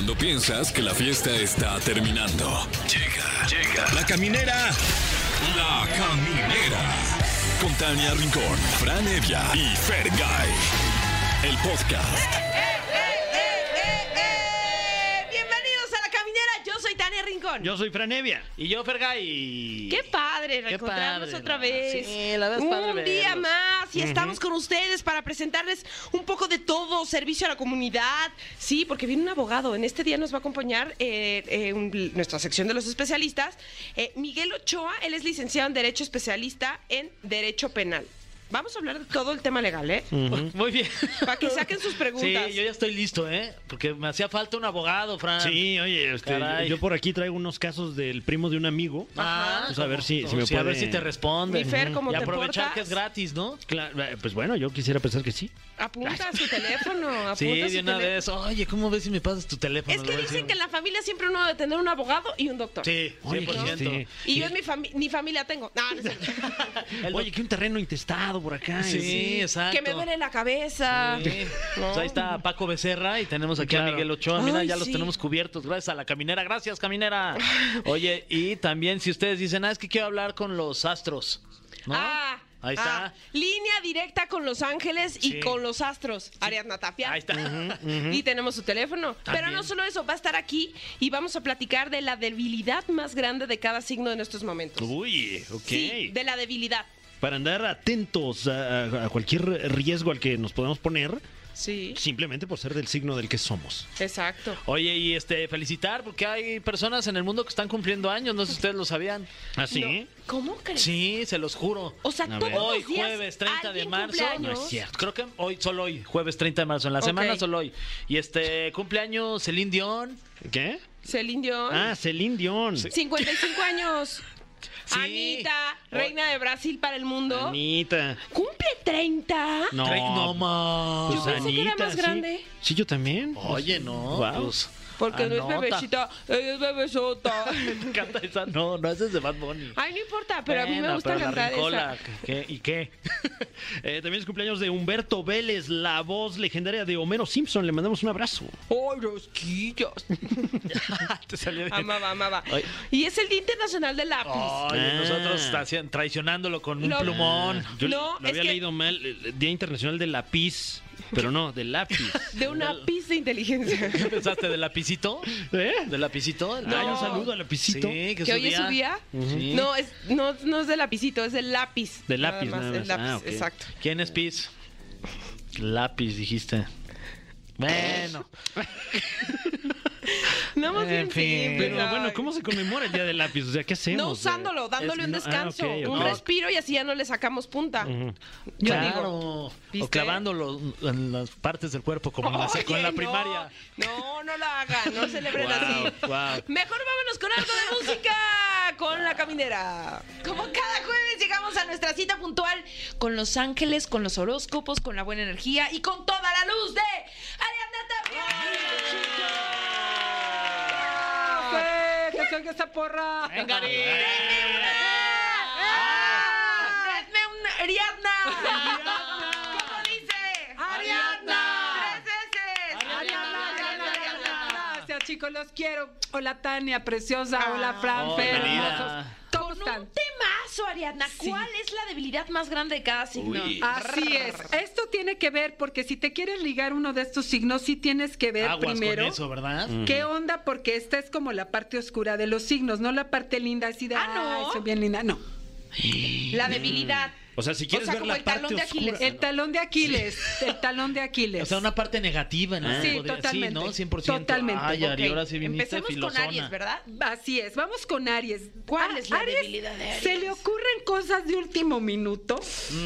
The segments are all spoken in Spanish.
Cuando piensas que la fiesta está terminando. Llega, llega. La caminera. La caminera. Con Tania Rincón, Fran Evia y Fergay. El podcast. Yo soy Franevia. Y yo, Fergay. Qué padre reencontrarnos padre, otra ¿no? vez. Sí, la verdad es padre Un día verlos. más y estamos con ustedes para presentarles un poco de todo, servicio a la comunidad. Sí, porque viene un abogado. En este día nos va a acompañar eh, eh, un- nuestra sección de los especialistas. eh, Miguel Ochoa, él es licenciado en Derecho Especialista en Derecho Penal. Vamos a hablar de todo el tema legal, ¿eh? Muy bien. Para que saquen sus Sí, preguntas. yo ya estoy listo, ¿eh? Porque me hacía falta un abogado, Fran. Sí, oye, este, Caray. yo por aquí traigo unos casos del primo de un amigo. Ah, Pues a ver si- si me A ver puede- si te responde. Mi Fer, ¿cómo y te aprovechar portas? que es gratis, ¿no? Claro, eh, pues bueno, yo quisiera pensar que sí. Apunta su teléfono. Apunta Sí, su de una teléfono. vez. Oye, ¿cómo ves si me pasas tu teléfono? Es Le que voy a dicen decir. que en la familia siempre uno debe tener un abogado y un doctor. Sí, Oye, 100%. sí. Y yo en mi familia, ni familia tengo. No, no es cierto. El Oye, que un terreno intestado por acá. Sí, exacto. que me duele la cabeza. Sí. Pues ahí está Paco Becerra y tenemos aquí a. Miguel Ochoa. Mira, Ay, ya los sí. tenemos cubiertos. Gracias a la caminera. Gracias, caminera. Oye, y también si ustedes dicen, ah, es que quiero hablar con los astros. ¿no? Ah, Ahí está. ah, línea directa con Los Ángeles y Sí. con los astros. Ariadna Tapia. Ahí está. Y tenemos su teléfono. Pero no solo eso, va a estar aquí y vamos a platicar de la debilidad más grande de cada signo en estos momentos. Uy, ok. Sí, de la debilidad. Para andar atentos a, cualquier riesgo al que nos podamos poner, Sí, simplemente por ser del signo del que somos. exacto. Oye, y este, felicitar porque hay personas en el mundo que están cumpliendo años. No sé si ustedes lo sabían. ¿Ah, sí? No, ¿Cómo crees? Sí, se los juro. O sea, A todos los Hoy, días jueves 30 de marzo. No es cierto. Creo que hoy, solo hoy, jueves 30 de marzo. En la semana, solo hoy. Y este, cumpleaños Celine Dion. ¿Qué? Celine Dion. Ah, Celine Dion. 55 años. Sí. Anita, reina de Brasil para el mundo. Anita. ¿Cumple 30? No, no más. Yo pensé que era más sí. grande. Sí, yo también. Oye, no. Wow. Pues, Porque no es bebecita, ella es bebesota. Me encanta esa. No, no, esa es de Bad Bunny. Ay, no importa, pero a mí me gusta cantar rincola, esa. ¿qué- ¿Y qué? Eh, también es cumpleaños de Humberto Vélez, la voz legendaria de Homero Simpson. Le mandamos un abrazo. ¡Ay, rosquillas! Te salió bien. amaba, amaba. Ay. Y es el Día Internacional del Lápiz. Oye, Ah. nosotros traicionándolo con un Lo- plumón. Yo No, lo es había que- leído mal. Día Internacional del Lápiz. Pero no, del lápiz. De una pizza de inteligencia. ¿Qué pensaste del lapicito? ¿Eh? ¿Del lapicito? Ay, No. un saludo al lapicito. Sí, que, ¿Que hoy es su día? Sí. No, es, no, no es del lapicito, es del lápiz. Del lápiz, Nada nada el más. lápiz, Ah, exacto. ¿Quién es Piz? Lápiz, dijiste. Bueno. No más En bien fin. Pero ay. bueno, ¿cómo se conmora el Día del lápiz? O sea, ¿qué hacemos? No usándolo, dándole Es- un no- ah, descanso, un respiro y así ya no le sacamos punta. Ujú. Yo claro. digo. ¿viste? o clavándolo en las partes del cuerpo como en la, Oye, con la no. primaria. No, no lo hagan, no celebren Wow, así. wow. Mejor vámonos con algo de música con la caminera. Como cada jueves llegamos a nuestra cita puntual con los ángeles, con los horóscopos, con la buena energía y con toda la luz de salga esa porra! Venga, Ari. ¡Ah! ¡Denme un Ariadna! ¿Cómo dice? ¡Ariadna! ¡Tres veces! Ariana, Ariana, Ariana. Gracias, chicos, los quiero. Hola, Tania, preciosa. Hola, Fran, Oh, Fer, hermosos. ¿Cómo Con están? Ariadna. ¿Cuál es la debilidad más grande de cada signo? Uy. Así es. Esto tiene que ver porque si te quieres ligar uno de estos signos, sí tienes que ver Aguas primero con eso, ¿verdad? qué onda, porque esta es como la parte oscura de los signos, no la parte linda así de, Ah, ¿no? "Ay, soy bien linda. No. La debilidad. O sea, si quieres O sea, ver como la el talón de oscura. Aquiles. El talón de Aquiles. El talón de Aquiles. O sea, una parte negativa, ¿no? Sí, Podría- totalmente. ¿no? 100%. Totalmente. Ay, Ari, ahora sí viniste Empecemos filosona. con Aries, ¿verdad? Así es, vamos con Aries. ¿Cuál A- es la debilidad de Aries? Se le ocurren cosas de último minuto,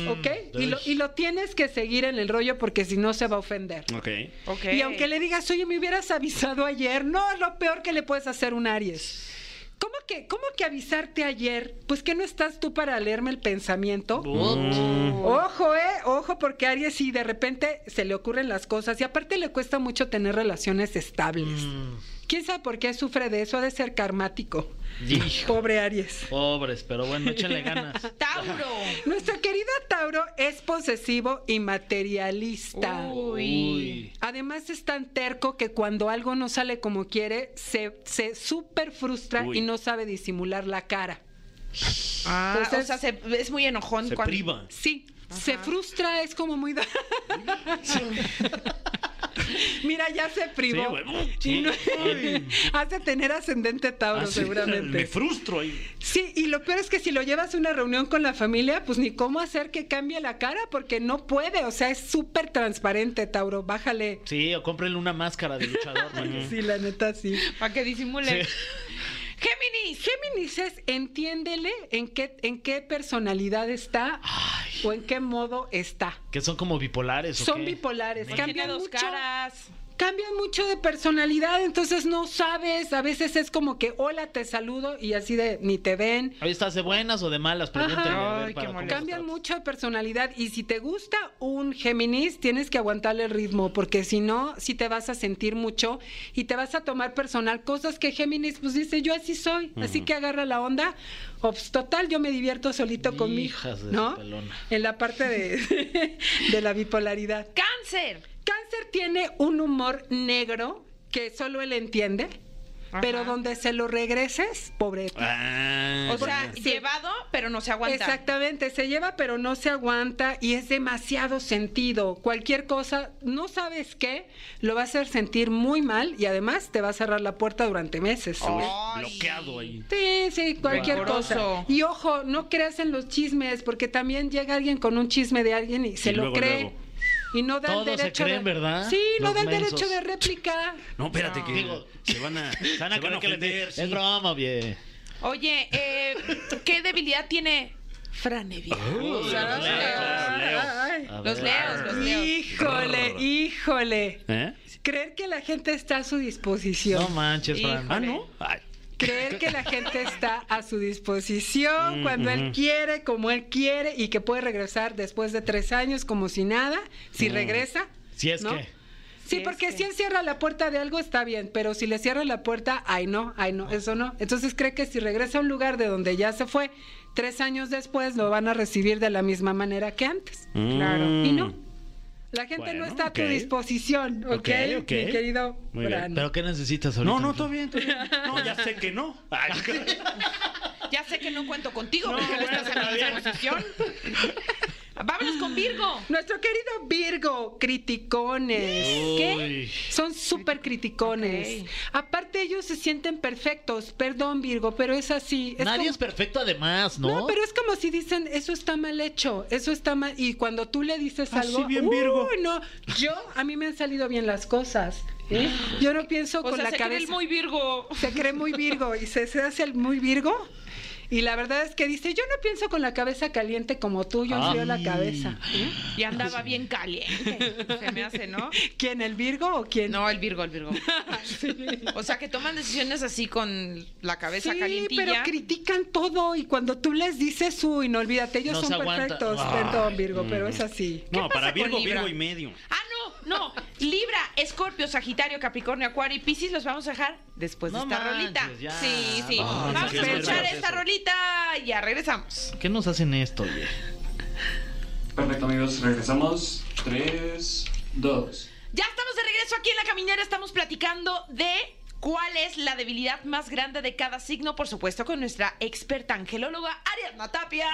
¿ok? Y lo, y lo tienes que seguir en el rollo porque si no se va a ofender. Ok. Ok. Y aunque le digas, oye, me hubieras avisado ayer, no es lo peor que le puedes hacer a un Aries. ¿Cómo que, ¿Cómo que avisarte ayer? Pues que no estás tú para leerme el pensamiento. Ojo, eh, ojo, porque Aries sí de repente se le ocurren las cosas y aparte le cuesta mucho tener relaciones estables. ¿Quién sabe por qué sufre de eso? Ha de ser karmático. Hijo, Pobre Aries. pobres, pero bueno, échenle ganas. Tauro. Nuestro querido Tauro es posesivo y materialista. Uy. Además es tan terco que cuando algo no sale como quiere, se, se súper frustra Uy. y no sabe disimular la cara. Ah, Entonces- o sea, se- es muy enojón. Se cuando- priva. Sí, se frustra, es como muy... Mira, ya se privó. Sí, Hace tener ascendente Tauro, Ah, sí. seguramente. Me frustro ahí. Sí, y lo peor es que si lo llevas a una reunión con la familia, pues ni cómo hacer que cambie la cara, porque no puede. O sea, es súper transparente, Tauro. Bájale. Sí, o cómprenle una máscara de luchador. ¿no? Sí, la neta, sí. Para que disimule. Sí. Géminis. Géminis es, entiéndele en qué, en qué personalidad está o en qué modo está. Que son como bipolares. ¿o Son qué? bipolares, cambian dos mucho, caras. Cambian mucho de personalidad, entonces no sabes, a veces es como que hola, te saludo y así de ni te ven. Ahí estás de buenas o de malas, los Cambian mucho de personalidad y si te gusta un Géminis, tienes que aguantarle el ritmo, porque si no, sí te vas a sentir mucho y te vas a tomar personal cosas que Géminis pues dice, yo así soy, así que agarra la onda. O, pues, total, yo me divierto solito conmigo, Hijas de ¿no? pelona. En la parte de, de la bipolaridad. Cáncer. Cáncer tiene un humor negro que solo él entiende, pero Ajá. donde se lo regreses, pobre. Ah, O sea, Sí. llevado, pero no se aguanta. Exactamente, se lleva pero no se aguanta y es demasiado sentido. Cualquier cosa, no sabes qué, lo va a hacer sentir muy mal y además te va a cerrar la puerta durante meses. Ay. bloqueado ahí. Sí, sí, cualquier cosa. Y ojo, no creas en los chismes, porque también llega alguien con un chisme de alguien y se Y lo luego, cree. luego. Y no da Todos el se derecho creen, de... ¿verdad? Sí, no Los da el mensos. derecho de réplica. No, espérate, No. que Digo, se van a, Se van a se creer que le ofender, Es sí. broma, bien. Oye, eh, ¿qué debilidad tiene Franevia? Uy, Claro. los Leo, claro, Leo. Ay. A Los leos, los leos. Híjole, híjole. ¿Eh? Creer que la gente está a su disposición. No manches, Fran. Híjole. Ah, ¿no? Ay. Creer que la gente está a su disposición Mm, cuando él quiere, como él quiere y que puede regresar después de tres años como si nada, si regresa. Si es ¿no? que. Sí, porque que- si él cierra la puerta de algo está bien, pero si le cierra la puerta, ay no, ay no, eso no. Entonces cree que si regresa a un lugar de donde ya se fue, tres años después lo van a recibir de la misma manera que antes. Claro. Y no. La gente Bueno, no está a tu disposición, ¿ok? Ok, ok. Mi querido Muy bien. ¿Pero qué necesitas ahorita? No, no, todo bien, todo bien. No, ya sé que no. Ay, Ya sé que no cuento contigo No, porque no bueno, estás a mi disposición. Vámonos con Virgo. Nuestro querido Virgo, criticones. ¿Qué? Son súper criticones. Ok. Aparte, ellos se sienten perfectos. Perdón, Virgo, pero es así. Es Nadie como- es perfecto además, ¿no? ¿no? pero es como si dicen, eso está mal hecho, eso está mal. Y cuando tú le dices Ah, sí, algo, bien Virgo. "Uy, no, yo, a mí me han salido bien las cosas. ¿eh? Yo no pienso O con sea, la se cree cabeza. el muy Virgo. Se cree muy Virgo y se, se hace el muy Virgo. Y la verdad es que dice, yo no pienso con la cabeza caliente como tú, yo enfrío la cabeza. ¿eh? Y andaba bien caliente. Se me hace, ¿no? ¿Quién, el Virgo o quién? No, el Virgo, el Virgo. O sea, que toman decisiones así con la cabeza sí, calientilla. pero critican todo y cuando tú les dices, uy, no olvídate, ellos No son perfectos. Ay, Perdón, Virgo, pero es así. No, pasa para Virgo? Virgo y medio. Ah, no, no. Libra, Escorpio, Sagitario, Capricornio, Acuario y Piscis los vamos a dejar después de No esta manches, rolita. ya. Sí, sí. Vamos a escuchar esta rolita y ya regresamos. ¿Qué nos hacen esto, oye? Perfecto amigos, regresamos. 3, 2. Ya estamos de regreso aquí en la caminera, estamos platicando de cuál es la debilidad más grande de cada signo, por supuesto, con nuestra experta angelóloga Ariadna Tapia.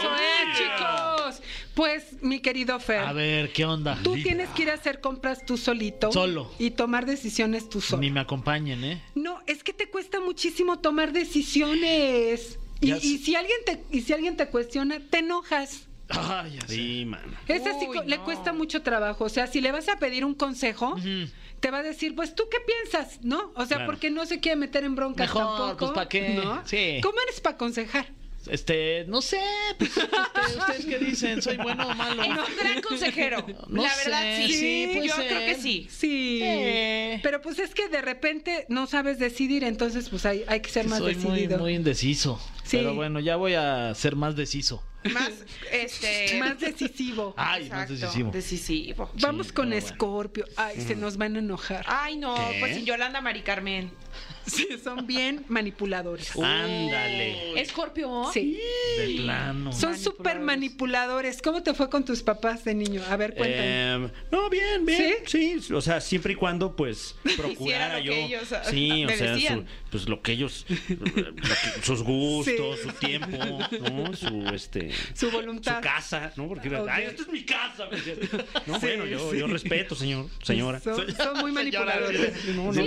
Eso es, chicos. Pues, mi querido Fer. A ver, ¿qué onda? Tú tienes que ir a hacer compras tú solito. Solo. Y tomar decisiones tú solo. Ni me acompañen, ¿eh? No, es que te cuesta muchísimo tomar decisiones. Y, si alguien te, y si alguien te cuestiona, te enojas. Ay, ya sé. Sí, mano. Es así, Uy, co- le no. cuesta mucho trabajo. O sea, si le vas a pedir un consejo, Ujú. Te va a decir, pues tú qué piensas, ¿no? O sea, Claro. porque no se quiere meter en broncas Mejor, tampoco. pues, ¿pa' qué? ¿no? Sí. ¿Cómo eres para aconsejar? Este, no sé, pues, este, ¿ustedes qué dicen? ¿Soy bueno o malo? Es un gran consejero. No la verdad, sé, sí. sí, Yo ser. creo que sí. Sí. Eh. Pero pues es que de repente no sabes decidir, entonces pues hay, hay que ser más soy muy, decidido. muy indeciso. Sí. Pero bueno, ya voy a ser más deciso. Más, este... Más decisivo. Ay, más decisivo. decisivo. Vamos con bueno. Escorpio. Ay, se nos van a enojar. Ay, no, ¿Qué? pues sin Yolanda Mari Carmen. Sí, son bien manipuladores. Ándale. ¿Escorpio? Sí. De plano. Son súper manipuladores. ¿Cómo te fue con tus papás de niño? A ver, cuéntame. Eh, no, bien, bien. ¿Sí? o sea, siempre y cuando pues procurara lo yo. que ellos, ah, sí, o me sea, su- pues lo que ellos lo que- sus gustos, su tiempo, ¿no? Su este Su voluntad. su casa, ¿no? Porque Ok. ay, esta es mi casa. No, bueno, yo, sí. yo respeto, señor, señora. Son, son muy manipuladores. No, no.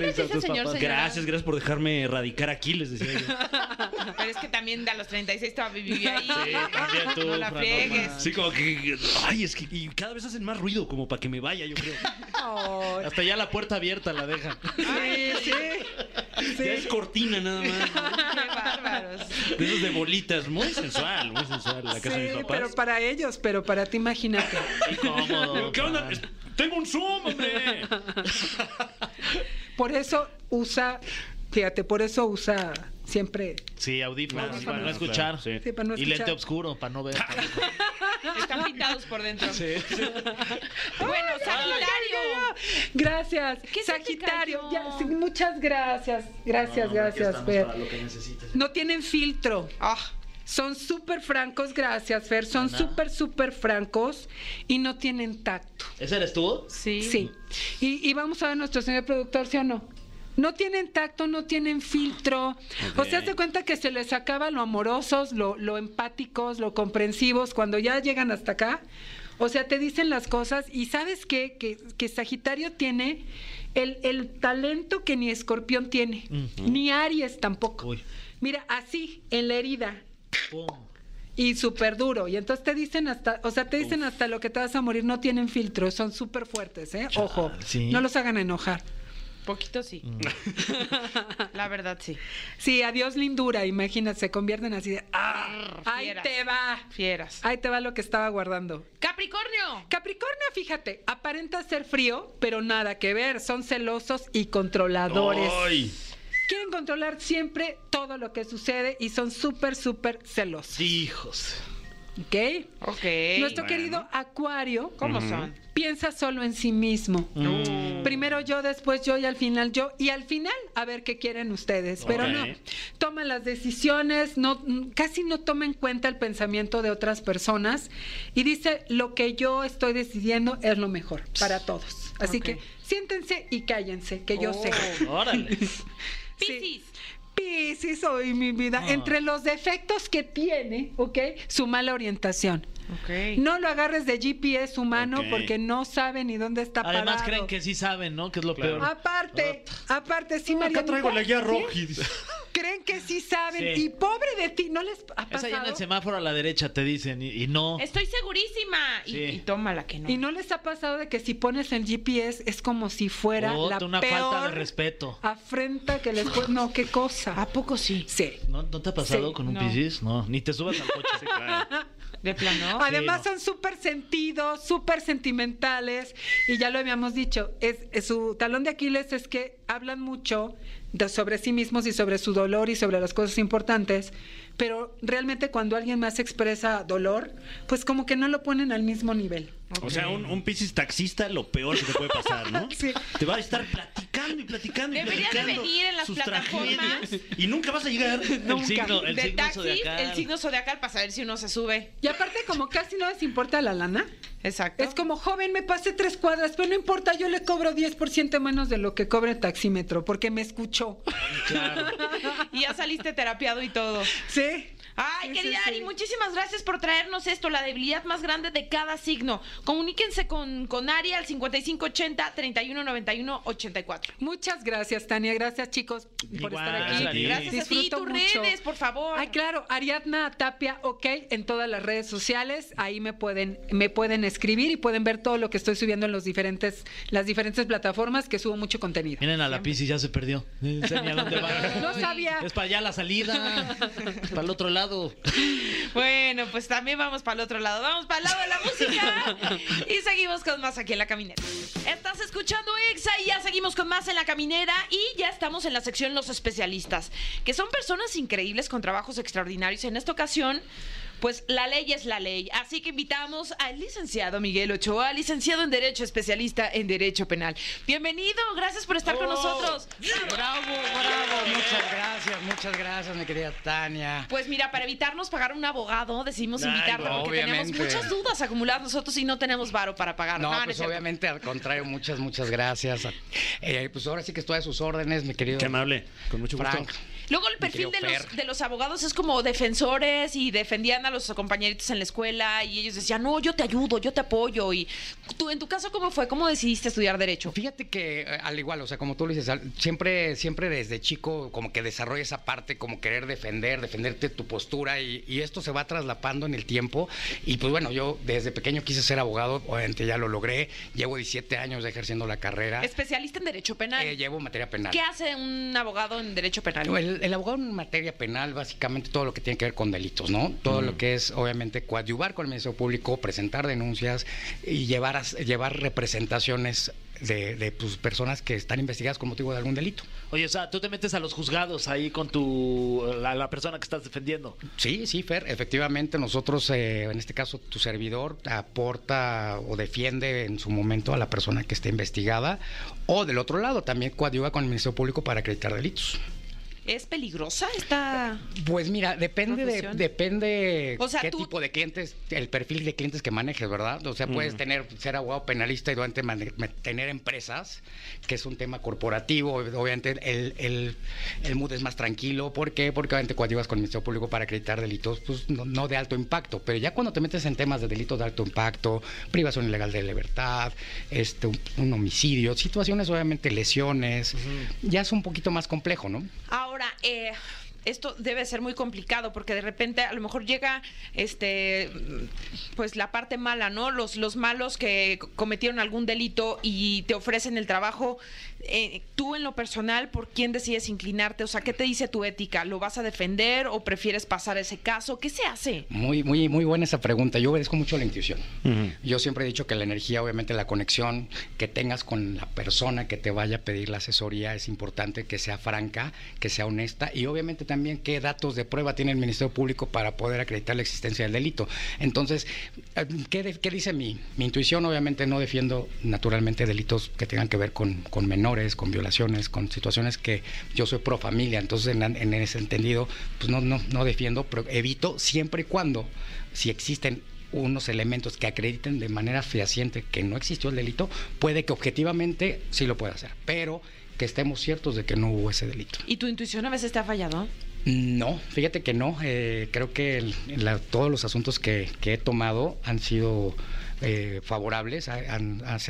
Gracias, gracias por dejarme radicar aquí, les decía yo. Pero es que también de a los 36 todavía vivía ahí. Sí, también tú, No la Fran, friegues. Sí, como que ay, es que y cada vez hacen más ruido como para que me vaya, yo creo. Ay, Hasta ya la puerta abierta la dejan. sí, sí. Ya es cortina nada más. Qué bárbaros. De esos de bolitas, muy sensual, muy sensual la casa de mis Sí, papás. pero para ellos, pero para ti imagínate. ¿Qué onda? Tengo un Zoom, hombre. Por eso usa, fíjate, por eso usa siempre. Sí, audífonos para no escuchar. sí. Sí, para no Y escuchar. lente oscuro para no ver. Están pintados por dentro. Bueno, Ay, Sagitario. Gracias. ¿Qué se te Sagitario. ya, sí, muchas gracias. Gracias, gracias, Fer. No tienen filtro. Ah, Son súper francos, gracias, Fer. Son súper, súper francos y no tienen tacto. ¿Ese eres tú? sí. Sí. Y, y vamos a ver nuestro señor productor, ¿sí o no? No tienen tacto, no tienen filtro. O sea, se cuenta que se les acaba lo amorosos, lo, lo empáticos, lo comprensivos cuando ya llegan hasta acá. O sea, te dicen las cosas y sabes qué? que, que Sagitario tiene el, el talento que ni Escorpión tiene, ni Aries tampoco. Uy. Mira, así, en la herida. Pum. Y súper duro. Y entonces te dicen hasta, o sea, te dicen hasta lo que te vas a morir. No tienen filtro, son súper fuertes, ¿eh? Ojo, sí. no los hagan enojar. Poquito sí. La verdad sí. Sí, adiós lindura, imagínate, se convierten así de, ¡ah! ¡Ahí Fieras. te va! Fieras. Ahí te va lo que estaba guardando. Capricornio. Capricornio, fíjate, aparenta ser frío, pero nada que ver. Son celosos y controladores. Ay. Quieren controlar siempre todo lo que sucede y son súper, súper celosos. Hijos. ¿Ok? Ok. Nuestro querido Acuario ¿Cómo son? piensa solo en sí mismo. Primero yo, después yo y al final yo. Y al final a ver qué quieren ustedes. Pero no, toman las decisiones, no, casi no toma en cuenta el pensamiento de otras personas y dice lo que yo estoy decidiendo es lo mejor para todos. Así que siéntense y cállense, que yo Oh. sé. Órale. Piscis. Piscis, hoy mi vida. Ah. Entre los defectos que tiene, ¿ok? Su mala orientación. No lo agarres de GPS humano porque no sabe ni dónde está Además parado. creen que sí saben, ¿no? Que es lo Claro. peor. Aparte, aparte, sí, Acá Marianita, traigo la guía ¿sí? roja. Creen que sí saben. Sí. Y pobre de ti, ¿no les ha Es allá en el pasado? semáforo a la derecha, te dicen, y, y no. Estoy segurísima. Y, Sí. y toma la que no. ¿Y no les ha pasado de que si pones el GPS es como si fuera Puta, la una peor falta de respeto. afrenta que les puede... No, qué cosa. ¿A poco sí? Sí. ¿No, ¿No te ha pasado Sí, con un no. Piscis? No, ni te subas al coche. De plano. Además no. son súper sentidos, súper sentimentales y ya lo habíamos dicho, es, es su talón de Aquiles es que hablan mucho de- sobre sí mismos y sobre su dolor y sobre las cosas importantes, pero realmente cuando alguien más expresa dolor, pues como que no lo ponen al mismo nivel. O sea, un, un Piscis taxista, lo peor que te puede pasar, ¿no? Sí. Te va a estar platicando y platicando y Debería de platicando venir en las sus plataformas. tragedias y nunca vas a llegar. El signo, el de signo taxis, zodiacal. el signo zodiacal para saber si uno se sube. Y aparte como casi no les importa la lana, Exacto. es como joven, me pasé tres cuadras, pero no importa, yo le cobro 10% menos de lo que cobra el taxímetro, porque me escuchó. Y ya saliste terapiado y todo. Sí. Ay, Sí, querida sí, sí. Ari, muchísimas gracias por traernos esto, la debilidad más grande de cada signo. Comuníquense con, con Ari al 5580-3191-84. Muchas gracias, Tania. Gracias, chicos, por Igual, estar aquí. Ari. Gracias a ti, Disfruto tus mucho. redes, por favor. Ay, claro, Ariadna Tapia, ok, en todas las redes sociales. Ahí me pueden, me pueden escribir y pueden ver todo lo que estoy subiendo en los diferentes, las diferentes plataformas que subo mucho contenido. Miren a la Piscis, ya se perdió. Va. No sabía. Es para allá la salida. Es para el otro lado. Bueno, pues también vamos para el otro lado. Vamos para el lado de la música. Y seguimos con más aquí en la caminera. Estás escuchando Exa y ya seguimos con más en la caminera. Y ya estamos en la sección Los Especialistas, que son personas increíbles con trabajos extraordinarios. En esta ocasión. Pues la ley es la ley. Así que invitamos al licenciado Miguel Ochoa, licenciado en Derecho, especialista en Derecho Penal. Bienvenido, gracias por estar con Oh. nosotros. Bravo, bravo. Muchas gracias, muchas gracias, mi querida Tania. Pues mira, para evitarnos pagar un abogado, decidimos Ay, invitarlo no, porque obviamente. tenemos muchas dudas acumuladas nosotros y no tenemos varo para pagar. No, pues obviamente al contrario, muchas, muchas gracias. Eh, pues ahora sí que estoy a sus órdenes, mi querido Qué amable, con mucho gusto. Frank. Luego el perfil de los, de los abogados es como defensores y defendían a los compañeritos en la escuela y ellos decían, no, yo te ayudo, yo te apoyo. Y tú, en tu caso, ¿cómo fue? ¿Cómo decidiste estudiar Derecho? Fíjate que eh, al igual, o sea, como tú lo dices, siempre, siempre desde chico como que desarrolla esa parte, como querer defender, defenderte tu postura y, y esto se va traslapando en el tiempo. Y pues bueno, yo desde pequeño quise ser abogado, obviamente ya lo logré, llevo 17 años ejerciendo la carrera, Especialista en Derecho Penal. Eh, llevo materia penal. ¿Qué hace un abogado en Derecho Penal? El, el abogado en materia penal, básicamente todo lo que tiene que ver con delitos, ¿no? Todo lo que es, obviamente, coadyuvar con el Ministerio Público, presentar denuncias y llevar, a- llevar representaciones de, de pues, personas que están investigadas con motivo de algún delito. Oye, o sea, tú te metes a los juzgados ahí con tu la, la persona que estás defendiendo. Sí, sí, Fer, efectivamente nosotros, eh, en este caso tu servidor, aporta o defiende en su momento a la persona que esté investigada o del otro lado también coadyuva con el Ministerio Público para acreditar delitos. ¿Es peligrosa esta...? Pues mira, depende de, depende O sea, qué tú- tipo de clientes, el perfil de clientes que manejes, ¿verdad? O sea, puedes tener, ser abogado penalista y durante tener empresas, que es un tema corporativo, obviamente el, el, el mood es más tranquilo, ¿por qué? Porque obviamente coadyuvas con el Ministerio Público para acreditar delitos, pues no, no de alto impacto, pero ya cuando te metes en temas de delitos de alto impacto, privación ilegal de libertad, este, un, un homicidio, situaciones obviamente lesiones, ya es un poquito más complejo, ¿no? Ahora, eh, esto debe ser muy complicado porque de repente a lo mejor llega este pues la parte mala, ¿no? Los, los malos que cometieron algún delito y te ofrecen el trabajo. Eh, tú en lo personal, ¿por quién decides inclinarte? O sea, ¿qué te dice tu ética? ¿Lo vas a defender o prefieres pasar ese caso? ¿Qué se hace? Muy, muy, muy buena esa pregunta. Yo obedezco mucho la intuición. Yo siempre he dicho que la energía, obviamente la conexión que tengas con la persona que te vaya a pedir la asesoría es importante, que sea franca, que sea honesta y obviamente también qué datos de prueba tiene el Ministerio Público para poder acreditar la existencia del delito. Entonces, eh, ¿qué, qué dice mi, mi intuición? Obviamente no defiendo naturalmente delitos que tengan que ver con, con menores, con violaciones, con situaciones que yo soy pro familia, entonces en, en ese entendido, pues no, no, no defiendo, pero evito siempre y cuando, si existen unos elementos que acrediten de manera fehaciente que no existió el delito, puede que objetivamente sí lo pueda hacer, pero que estemos ciertos de que no hubo ese delito. ¿Y tu intuición a veces te ha fallado? No, fíjate que no. eh, creo que el- la- todos los asuntos que, he tomado han sido eh, favorables, se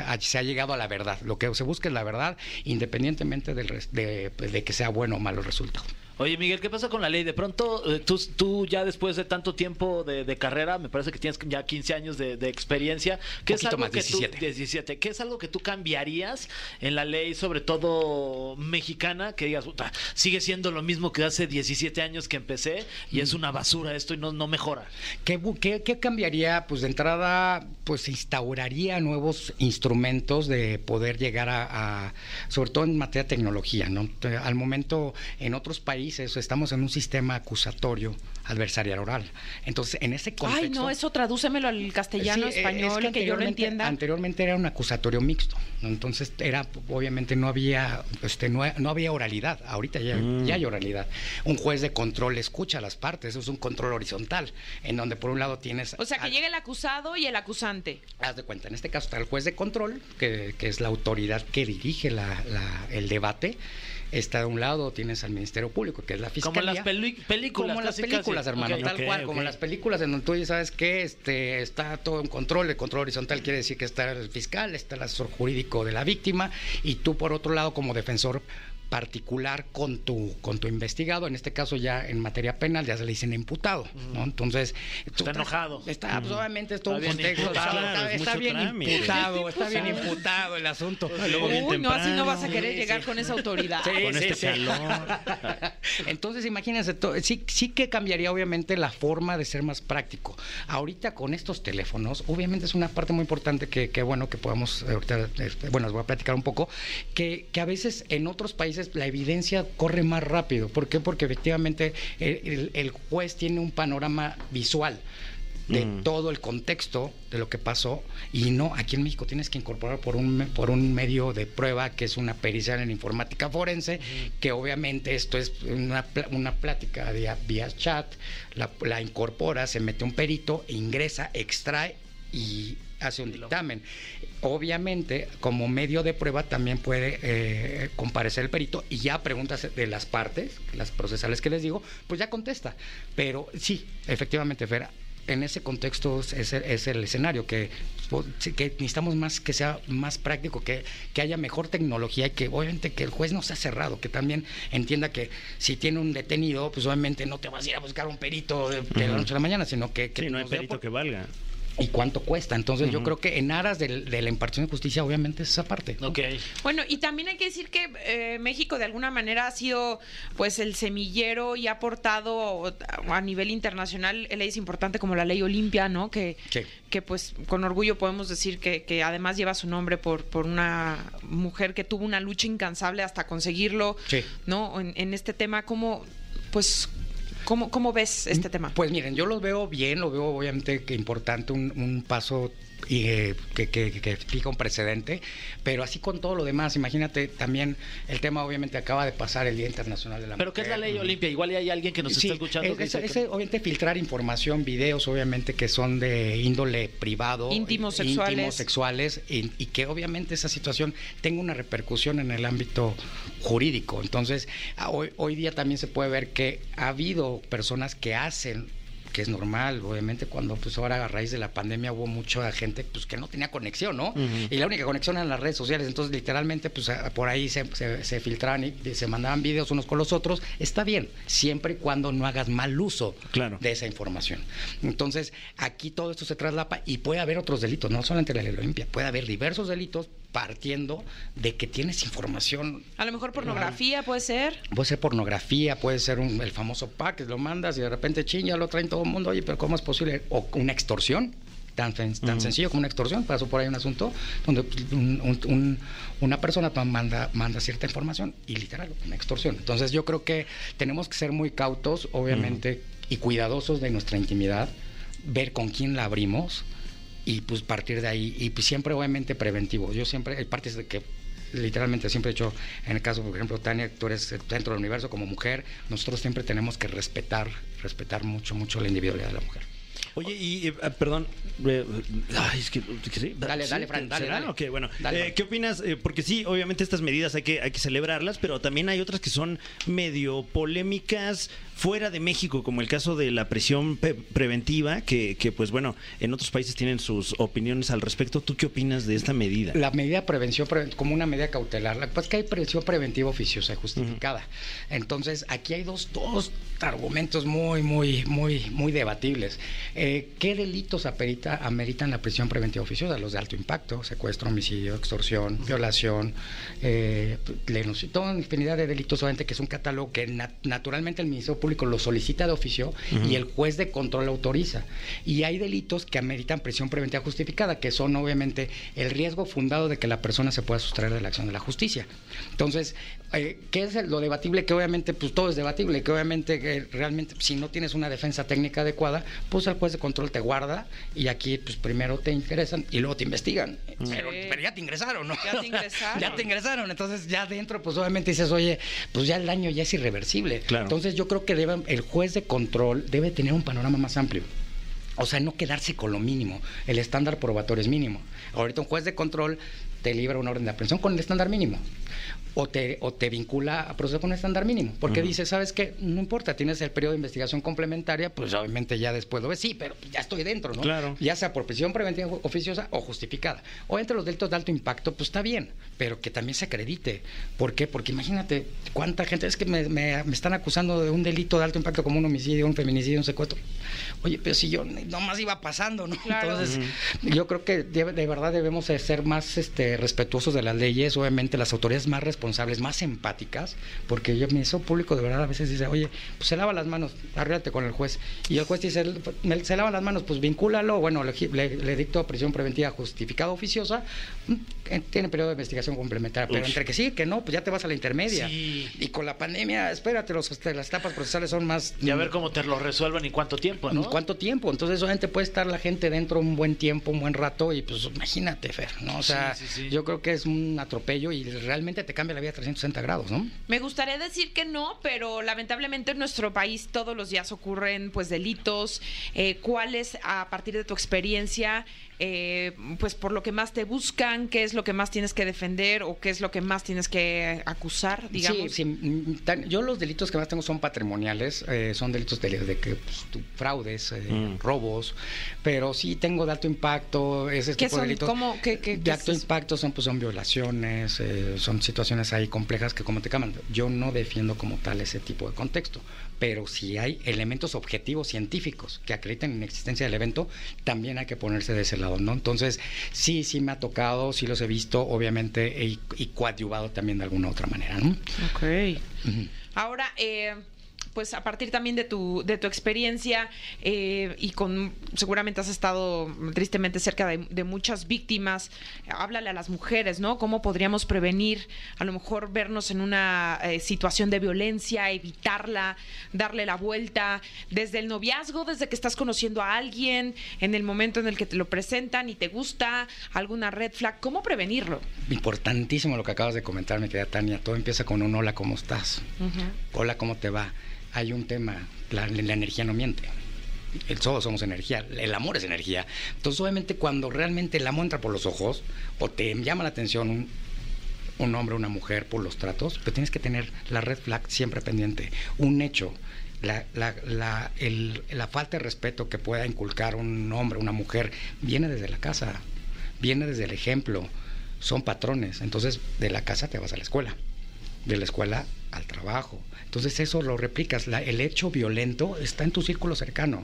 ha- llegado a la verdad. Lo que se busca es la verdad, independientemente del de que sea bueno o malo el resultado. Oye, Miguel, ¿qué pasa con la ley? De pronto, eh, tú, tú ya después de tanto tiempo de, de carrera, me parece que tienes ya 15 años de, de experiencia, ¿qué es algo más, que 17. tú 17, ¿qué es algo que tú cambiarías en la ley, sobre todo mexicana, que digas, "Puta, sigue siendo lo mismo que hace 17 años que empecé y es una basura esto y no, no mejora? ¿Qué, qué- qué cambiaría? Pues de entrada, pues instauraría nuevos instrumentos de poder llegar a, a- sobre todo en materia de tecnología, ¿no? Al momento, en otros países estamos en un sistema acusatorio adversarial oral. Entonces, en ese contexto... Ay, no, eso tradúcemelo al castellano, Sí, eh, español, es que, yo lo anteriormente- entienda. Anteriormente era un acusatorio mixto, ¿no? entonces era obviamente no había este no, no había oralidad. Ahorita ya, ya hay oralidad. Un juez de control escucha las partes, eso es un control horizontal, en donde por un lado tienes O sea, que al- llegue el acusado y el acusante. Haz de cuenta, en este caso está el juez de control, que, que es la autoridad que dirige la- la- el debate. Está de un lado, tienes al Ministerio Público, que es la Como fiscalía. en las películas, Como las películas, casi. hermano, tal cual, como ok. en las películas en donde tú ya sabes que este, está todo en control, el control horizontal quiere decir que está el fiscal, está el asesor jurídico de la víctima, y tú por otro lado como defensor particular con tu con tu investigado, en este caso ya en materia penal ya se le dicen imputado, ¿no? Entonces tú Está tra- enojado. Está pues, obviamente es todo Está un bien contexto, imputado. está, está bien trámite. imputado, está bien imputado el asunto. Luego bien Uy, no, así no vas a querer Sí, llegar sí. con esa autoridad. Sí, Con sí, este sí. calor. Entonces, imagínense, sí, sí que cambiaría obviamente la forma de ser más práctico. Ahorita con estos teléfonos, obviamente es una parte muy importante que, que, bueno, que podamos, eh, ahorita, este, bueno, les voy a platicar un poco, que, que a veces en otros países la evidencia corre más rápido. ¿Por qué? Porque efectivamente el, el- el juez tiene un panorama visual de Mm. todo el contexto de lo que pasó y no aquí en México tienes que incorporar por un por un medio de prueba que es una pericia en informática forense que obviamente esto es una, una plática vía, vía chat la, la incorpora se mete un perito ingresa extrae y hace un dictamen. Obviamente como medio de prueba también puede eh, comparecer el perito y ya preguntas de las partes las procesales que les digo pues ya contesta. Pero sí efectivamente Fer en ese contexto es, es el escenario que, pues, que necesitamos más que sea más práctico, que, que haya mejor tecnología y que obviamente que el juez no sea cerrado, que también entienda que si tiene un detenido, pues obviamente no te vas a ir a buscar un perito de, de la noche a la mañana, sino que, que Sí, no hay perito por- que valga. Y cuánto cuesta. Entonces yo creo que en aras del- de, la impartición de justicia, obviamente es esa parte. ¿no? Ok. Bueno, y también hay que decir que eh, México de alguna manera ha sido pues el semillero y ha aportado a nivel internacional leyes importantes como la ley Olimpia, ¿no? Que, Sí. que pues con orgullo podemos decir que, que además lleva su nombre por, por una mujer que tuvo una lucha incansable hasta conseguirlo, Sí. ¿no? En, en este tema, ¿cómo, pues, cómo, cómo ves este tema? Pues miren, yo lo veo bien, lo veo obviamente que importante, un, un paso y, eh, que, que, que fija un precedente, pero así con todo lo demás, imagínate también el tema obviamente acaba de pasar el Día Internacional de la ¿Pero qué es la Mujer. ley Olimpia? Igual ya hay alguien que nos Sí, está escuchando. es- que es- dice es, que- obviamente filtrar información, videos, obviamente que son de índole privado, Íntimos, sexuales. íntimos, sexuales, y, y que obviamente esa situación tenga una repercusión en el ámbito jurídico. Entonces, a- hoy, hoy día también se puede ver que ha habido personas que hacen que es normal, obviamente cuando pues ahora a raíz de la pandemia hubo mucha gente pues que no tenía conexión, ¿no? Y la única conexión eran las redes sociales, entonces literalmente pues a- por ahí se, se, se filtraban y se mandaban videos unos con los otros, está bien, siempre y cuando no hagas mal uso Claro. de esa información. Entonces, aquí todo esto se traslapa y puede haber otros delitos, no solamente la ley Olimpia, puede haber diversos delitos partiendo de que tienes información A lo mejor pornografía puede ser. Puede ser pornografía, puede ser un- el famoso pack, que lo mandas y de repente ching, ya lo traen todo el mundo. Oye, pero ¿cómo es posible? O una extorsión, tan, tan sencillo como una extorsión. Pasó por ahí un asunto donde pues, un- un- un- una persona manda, manda cierta información y literal, una extorsión. Entonces yo creo que tenemos que ser muy cautos, obviamente, y cuidadosos de nuestra intimidad, ver con quién la abrimos y pues partir de ahí. Y pues siempre obviamente preventivo. Yo siempre hay partes de que literalmente siempre he hecho en el caso por ejemplo Tania tú eres el centro del universo como mujer nosotros siempre tenemos que respetar respetar mucho mucho la individualidad de la mujer Oye, y eh, ah, perdón, eh, ay, es que, sí, Dale, sí, dale, Fran, dale, dale. Ok, bueno, Dale, eh. ¿qué opinas? Eh, porque sí, obviamente estas medidas hay que, hay que celebrarlas, pero también hay otras que son medio polémicas fuera de México, como el caso de la prisión preventiva, que, que pues bueno, en otros países tienen sus opiniones al respecto. ¿Tú qué opinas de esta medida? La medida de prevención pre- como una medida cautelar, la pues que hay prevención preventiva oficiosa y justificada. Entonces, aquí hay dos, dos argumentos muy, muy, muy, muy debatibles. Eh, ¿Qué delitos amerita, ameritan la prisión preventiva oficiosa? Los de alto impacto, secuestro, homicidio, extorsión, violación, eh, toda una infinidad de delitos, obviamente que es un catálogo que nat- naturalmente el Ministerio Público lo solicita de oficio y el juez de control autoriza. Y hay delitos que ameritan prisión preventiva justificada, que son obviamente el riesgo fundado de que la persona se pueda sustraer de la acción de la justicia. Entonces, eh, ¿qué es lo debatible? Que obviamente, pues todo es debatible, que obviamente, que realmente, si no tienes una defensa técnica adecuada, pues el juez de control te guarda y aquí, pues primero te interesan y luego te investigan. Pero, pero ya te ingresaron, ¿no? Ya te ingresaron. ya te ingresaron. Entonces, ya dentro, pues obviamente dices, oye, pues ya el daño ya es irreversible. Claro. Entonces, yo creo que debe, el juez de control debe tener un panorama más amplio. O sea, no quedarse con lo mínimo. El estándar probatorio es mínimo. Ahorita un juez de control te libra una orden de aprehensión con el estándar mínimo. O te, o te vincula a proceso con estándar mínimo. Porque dice, ¿sabes qué? No importa, tienes el periodo de investigación complementaria, pues obviamente ya después lo ves, sí, pero ya estoy dentro, ¿no? Claro. Ya sea por prisión preventiva oficiosa o justificada. O entre los delitos de alto impacto, pues está bien, pero que también se acredite. ¿Por qué? Porque imagínate cuánta gente, es que me, me- me están acusando de un delito de alto impacto como un homicidio, un feminicidio, un secuestro. Oye, pero si yo nomás iba pasando, ¿no? Claro. Entonces, yo creo que de, de verdad debemos de ser más este, respetuosos de las leyes, obviamente las autoridades más responsables, más empáticas, porque yo, el Ministerio Público de verdad a veces dice, oye, pues se lava las manos, arréglate con el juez. Y el juez dice, "Me- se lava las manos, pues vincúlalo, bueno, le, le- le dicto prisión preventiva justificada oficiosa, mm, tiene periodo de investigación complementaria, pero entre que sí que no, pues ya te vas a la intermedia. Sí. Y con la pandemia, espérate, los, este, las etapas procesales son más... Y a ver cómo te lo resuelvan y cuánto tiempo, ¿no? ¿Cuánto tiempo? Entonces, obviamente puede estar la gente dentro un buen tiempo, un buen rato, y pues imagínate, Fer, ¿no? O sea, Sí, sí, sí. yo creo que es un atropello y realmente te cambia la vida a 360 grados, ¿no? Me gustaría decir que no, pero lamentablemente en nuestro país todos los días ocurren pues delitos. Eh, ¿Cuáles, a partir de tu experiencia, eh, pues por lo que más te buscan, qué es lo que más tienes que defender o qué es lo que más tienes que acusar, digamos? Sí, sí, mm, tan- yo los delitos que más tengo son patrimoniales, eh, son delitos de, de que pues, tú- fraudes, eh, Mm. robos, pero sí tengo de alto impacto, ese ¿Qué tipo son? de delitos. ¿Cómo? ¿Qué- qué- de qué alto es impacto son pues son violaciones, eh, son situaciones ahí complejas que como te caman. Yo no defiendo como tal ese tipo de contexto, pero si hay elementos objetivos científicos que acrediten la existencia del evento, también hay que ponerse de ese lado, ¿no? Entonces, sí, sí me ha tocado, sí los he visto, obviamente, y, y coadyuvado también de alguna otra manera, ¿no? Ok. Ahora, eh, pues a partir también de tu, de tu experiencia eh, y con seguramente has estado tristemente cerca de, de muchas víctimas, háblale a las mujeres, ¿no? ¿Cómo podríamos prevenir, a lo mejor vernos en una eh, situación de violencia, evitarla, darle la vuelta, desde el noviazgo, desde que estás conociendo a alguien, en el momento en el que te lo presentan y te gusta, alguna red flag, ¿cómo prevenirlo? Importantísimo lo que acabas de comentar, mi querida Tania. Todo empieza con un hola, ¿cómo estás? Hola, ¿cómo te va? Hay un tema, la, la energía no miente. El todos somos energía, el amor es energía. Entonces, obviamente, cuando realmente el amor entra por los ojos o te llama la atención un, un hombre o una mujer por los tratos, pues tienes que tener la red flag siempre pendiente. Un hecho, la, la, la, el- la falta de respeto que pueda inculcar un hombre o una mujer viene desde la casa, viene desde el ejemplo, son patrones. Entonces, de la casa te vas a la escuela, de la escuela al trabajo. Entonces eso lo replicas, la- el hecho violento está en tu círculo cercano.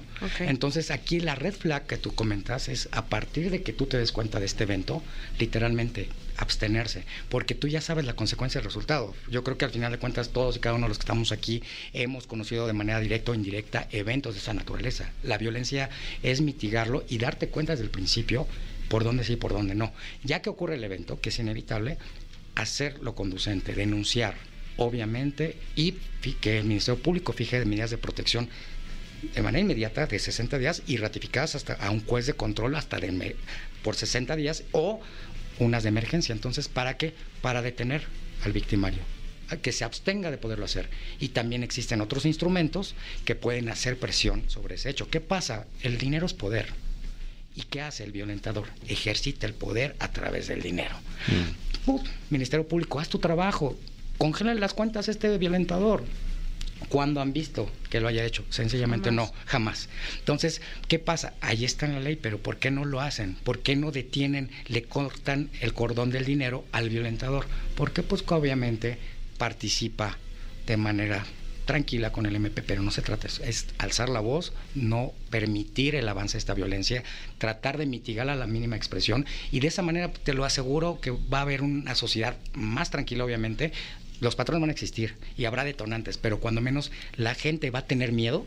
Entonces aquí la red flag que tú comentas es a partir de que tú te des cuenta de este evento, literalmente abstenerse, porque tú ya sabes la consecuencia del resultado. Yo creo que al final de cuentas todos y cada uno de los que estamos aquí hemos conocido de manera directa o indirecta eventos de esa naturaleza. La violencia es mitigarlo y darte cuenta desde el principio por dónde sí y por dónde no. Ya que ocurre el evento, que es inevitable, hacer lo conducente, denunciar, obviamente, y que el Ministerio Público fije medidas de protección de manera inmediata de 60 días y ratificadas hasta a un juez de control hasta de por 60 días o unas de emergencia. Entonces, ¿para qué? Para detener al victimario que se abstenga de poderlo hacer. Y también existen otros instrumentos que pueden hacer presión sobre ese hecho. ¿Qué pasa? El dinero es poder. ¿Y qué hace el violentador? Ejercita el poder a través del dinero. Put, Ministerio Público, haz tu trabajo. Congela las cuentas a este violentador. ¿Cuándo han visto que lo haya hecho? Sencillamente Jamás. no, jamás. Entonces, ¿qué pasa? Ahí está en la ley, pero ¿por qué no lo hacen? ¿Por qué no detienen, le cortan el cordón del dinero al violentador? Porque pues obviamente participa de manera tranquila con el MP, pero no se trata de eso, es alzar la voz, no permitir el avance de esta violencia, tratar de mitigarla a la mínima expresión y de esa manera te lo aseguro que va a haber una sociedad más tranquila, obviamente. Los patrones van a existir y habrá detonantes, pero cuando menos la gente va a tener miedo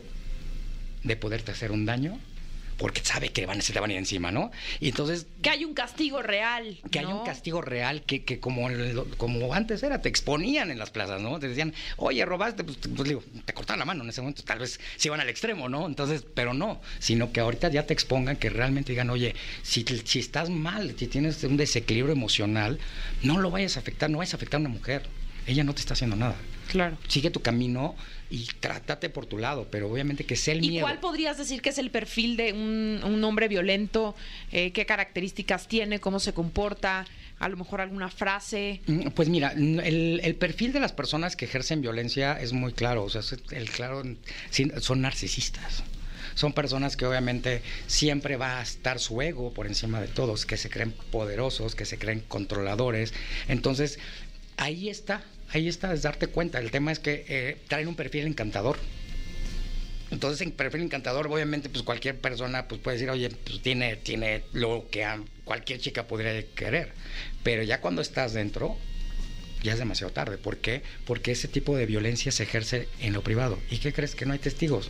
de poderte hacer un daño porque sabe que van, se te van a ir encima, ¿no? Y entonces Que hay un castigo real. que ¿no? un castigo real que, que como, el- como antes era, te exponían en las plazas, ¿no? Te decían, oye, robaste, pues, pues, digo, te cortaban la mano en ese momento, tal vez se iban al extremo, ¿no? Entonces, pero no, sino que ahorita ya te expongan, que realmente digan, oye, si, si estás mal, si tienes un desequilibrio emocional, no lo vayas a afectar, no vayas a afectar a una mujer, ella no te está haciendo nada. Claro. Sigue tu camino y trátate por tu lado, pero obviamente que sea el ¿Y miedo. cuál podrías decir que es el perfil de un, un hombre violento? Eh, ¿Qué características tiene? ¿Cómo se comporta? A lo mejor alguna frase. Mm, Pues mira, el, el perfil de las personas que ejercen violencia es muy claro. O sea, es el claro son narcisistas. Son personas que obviamente siempre va a estar su ego por encima de todos, que se creen poderosos, que se creen controladores. Entonces, ahí está, ahí está, es darte cuenta. El tema es que eh, traen un perfil encantador. Entonces, en perfil encantador, obviamente, pues cualquier persona pues puede decir, oye, pues tiene, tiene lo que cualquier chica podría querer. Pero ya cuando estás dentro, ya es demasiado tarde. ¿Por qué? Porque ese tipo de violencia se ejerce en lo privado. ¿Y qué crees? Que no hay testigos.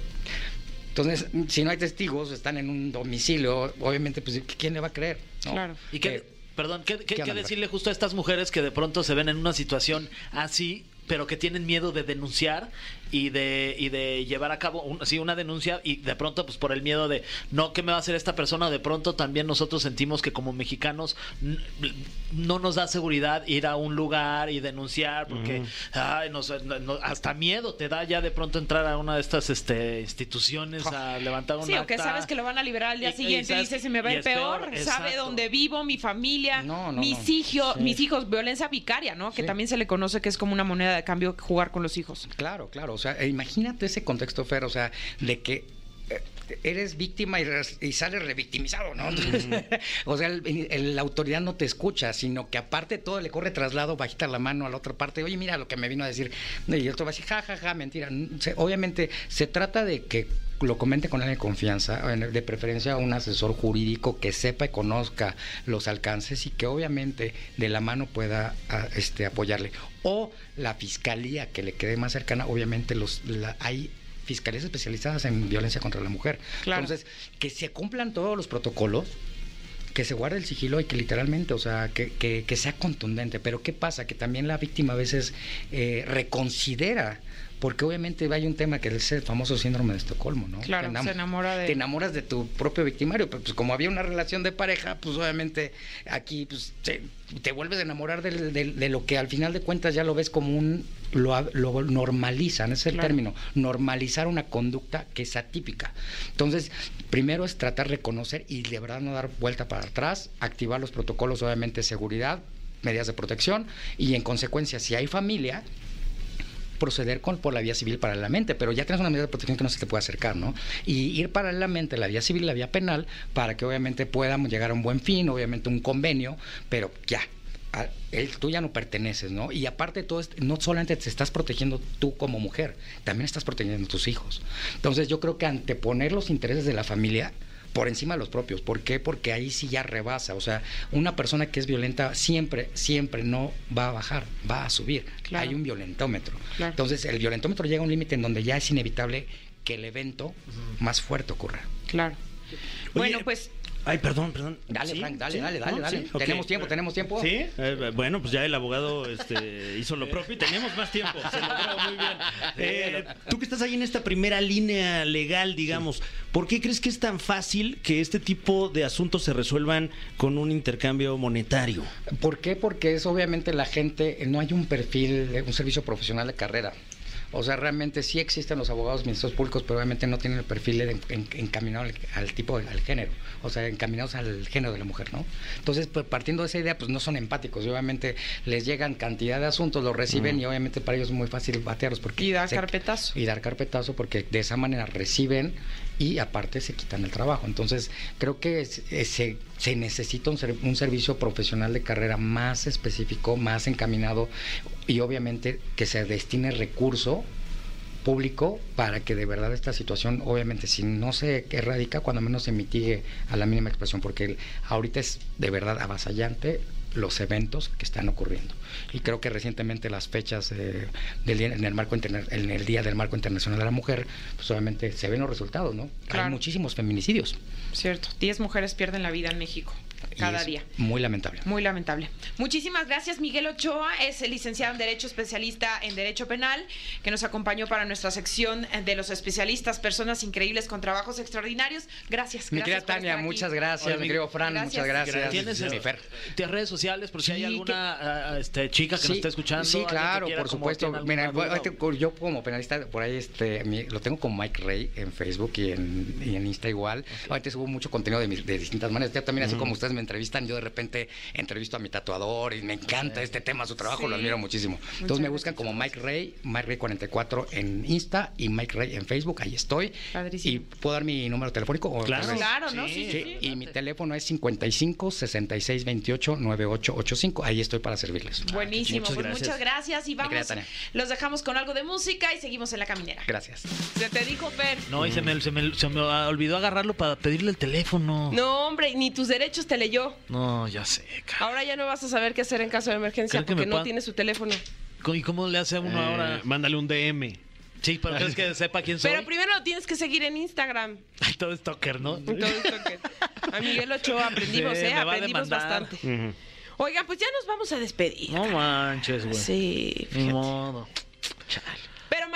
Entonces, si no hay testigos, están en un domicilio, obviamente, pues ¿quién le va a creer? no? Claro. ¿Y qué, Eh, perdón, ¿qué, qué- ¿qué decirle justo a estas mujeres que de pronto se ven en una situación así, pero que tienen miedo de denunciar y de, y de llevar a cabo un- sí, una denuncia y de pronto, pues por el miedo de no, ¿qué me va a hacer esta persona? De pronto también nosotros sentimos que como mexicanos no nos da seguridad ir a un lugar y denunciar porque ay, nos- no- no- hasta miedo te da ya de pronto entrar a una de estas este, instituciones a levantar un Sí, o que acta. sabes que lo van a liberar al día Y- y siguiente y, sabes- dices, si me va a y ir es peor, peor, sabe dónde vivo, mi familia, No, no, mis, no. hijos, Sí. mis hijos, violencia vicaria, ¿no? Que también se le conoce que es como una moneda de cambio jugar con los hijos. Claro, claro. O sea, e imagínate ese contexto, Fer, o sea, de que eh, eres víctima y, sales revictimizado, ¿no? Entonces, o sea, el- el- la autoridad no te escucha, sino que aparte todo le corre traslado, bajita la mano a la otra parte, oye, mira lo que me vino a decir, y el otro va a decir, ja, ja, ja, mentira. Se- obviamente, se trata de que lo comente con alguien de confianza, de preferencia un asesor jurídico que sepa y conozca los alcances y que obviamente de la mano pueda a- este, apoyarle. O la fiscalía que le quede más cercana, obviamente los la- hay fiscalías especializadas en violencia contra la mujer. Claro. Entonces, que se cumplan todos los protocolos, que se guarde el sigilo y que literalmente, o sea, que, que- que sea contundente. Pero ¿qué pasa? Que también la víctima a veces eh, reconsidera. Porque obviamente hay un tema que es el famoso síndrome de Estocolmo, ¿no? Claro, Te enam- se enamora de- Te enamoras de tu propio victimario, pero pues como había una relación de pareja, pues obviamente aquí pues te, te vuelves a enamorar de lo que al final de cuentas ya lo ves como un... Lo, lo normalizan, ese es el Claro. término, normalizar una conducta que es atípica. Entonces, primero es tratar de reconocer y de verdad no dar vuelta para atrás, activar los protocolos obviamente de seguridad, medidas de protección y en consecuencia si hay familia, proceder con, por la vía civil paralelamente, pero ya tienes una medida de protección que no se te puede acercar, ¿no? Y ir paralelamente la vía civil y la vía penal para que obviamente podamos llegar a un buen fin, obviamente un convenio, pero ya. a- tú ya no perteneces, ¿no? Y aparte todo, no solamente te estás protegiendo tú como mujer, también estás protegiendo a tus hijos. Entonces yo creo que anteponer los intereses de la familia por encima de los propios. ¿Por qué? Porque ahí sí ya rebasa. O sea, una persona que es violenta siempre, siempre no va a bajar, va a subir. Claro. Hay un violentómetro. Claro. Entonces, el violentómetro llega a un límite en donde ya es inevitable que el evento más fuerte ocurra. Claro. bueno, Oye, pues Ay, perdón, perdón. Dale, ¿Sí? Frank, dale, ¿Sí? dale, dale, ¿No? dale. ¿Sí? Ok. Tenemos tiempo, tenemos tiempo. Sí, eh, bueno, pues ya el abogado este, hizo lo propio y tenemos más tiempo. Se logró muy bien. Eh, tú que estás ahí en esta primera línea legal, digamos, ¿por qué crees que es tan fácil que este tipo de asuntos se resuelvan con un intercambio monetario? ¿Por qué? Porque es obviamente la gente, no hay un perfil, eh, un servicio profesional de carrera. O sea, realmente sí existen los abogados ministros públicos, pero obviamente no tienen el perfil en- en- encaminado al, al tipo, al género, o sea, encaminados al género de la mujer, ¿no? Entonces, pues, partiendo de esa idea, pues no son empáticos, y obviamente les llegan cantidad de asuntos, los reciben y obviamente para ellos es muy fácil batearlos porque Y dar se- carpetazo. y dar carpetazo porque de esa manera reciben y aparte se quitan el trabajo. Entonces, creo que es- se, se necesita un, ser- un servicio profesional de carrera más específico, más encaminado y obviamente que se destine recurso público para que de verdad esta situación, obviamente, si no se erradica, cuando menos se mitigue a la mínima expresión, porque ahorita es de verdad avasallante los eventos que están ocurriendo. Y creo que recientemente las fechas eh, del día, en el marco interna- en el día del marco internacional de la mujer, pues obviamente se ven los resultados, ¿no? Claro. Hay muchísimos feminicidios. cierto, 10 mujeres pierden la vida en México cada día. Muy lamentable. Muy lamentable. Muchísimas gracias, Miguel Ochoa, es el licenciado en Derecho, especialista en Derecho Penal, que nos acompañó para nuestra sección de los especialistas, personas increíbles con trabajos extraordinarios. Gracias. Mi gracias Tania, muchas gracias. Oye, mi querido Fran, Gracias. muchas gracias. ¿Tienes Mi Fer. ¿tienes redes sociales por si hay Sí, alguna ah, este, chica que nos está escuchando? Sí, claro, quiera por supuesto. Mira, yo como penalista, por ahí este, mi- lo tengo con Mike Rey en Facebook y en, y en Insta igual. Ahorita subo mucho contenido de, mis- de distintas maneras. Ya también así como ustedes ustedes me entrevistan, yo de repente entrevisto a mi tatuador y me encanta este tema, su trabajo, lo admiro muchísimo. Entonces me buscan como Mike Rey, Mike Rey 44 en Insta y Mike Rey en Facebook, ahí estoy. Padrísimo. Y puedo dar mi número telefónico o Claro. Claro, ¿no? Sí, sí, Sí, sí. y mi teléfono es 55 66 28 9885. Ahí estoy para servirles. Buenísimo, Muchas pues gracias. muchas gracias y vamos, los dejamos con algo de música y seguimos en la caminera. Gracias. Se te dijo, Fer. No, y se me, se, me, se me olvidó agarrarlo para pedirle el teléfono. No, hombre, ni tus derechos te leyó. No, ya sé. ca- Ahora ya no vas a saber qué hacer en caso de emergencia porque no puedan- tiene su teléfono. ¿Y cómo le hace a uno Eh, ahora? Mándale un DM. Sí, pero ¿crees que sepa quién soy? Pero primero lo tienes que seguir en Instagram. Ay, todo es stalker, ¿no? Todo esto que- A Miguel Ochoa aprendimos, Sí, ¿eh? Aprendimos bastante. Ujú. Oigan, pues ya nos vamos a despedir. No manches, güey. Sí, Ni fíjate. modo. Pero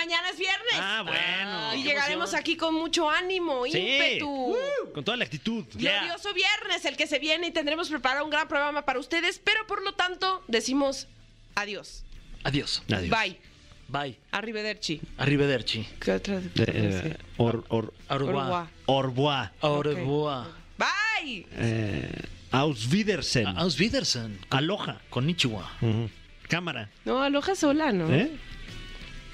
mañana es viernes. Ah, bueno. y qué llegaremos emoción. aquí con mucho ánimo, Sí. ímpetu. Con toda la actitud. Glorioso viernes el que se viene y tendremos preparado un gran programa para ustedes, pero por lo tanto decimos adiós. Adiós. Adiós. Bye. Bye. Arrivederci. Arrivederci. ¿Qué otra? Eh, eh, or, or. Au Ok. revoir. Bye. Eh, Aus Wiedersehen. Aus Wiedersehen. Aloha. Konnichiwa. Ujú. Cámara. No, aloja sola, ¿no? ¿Eh?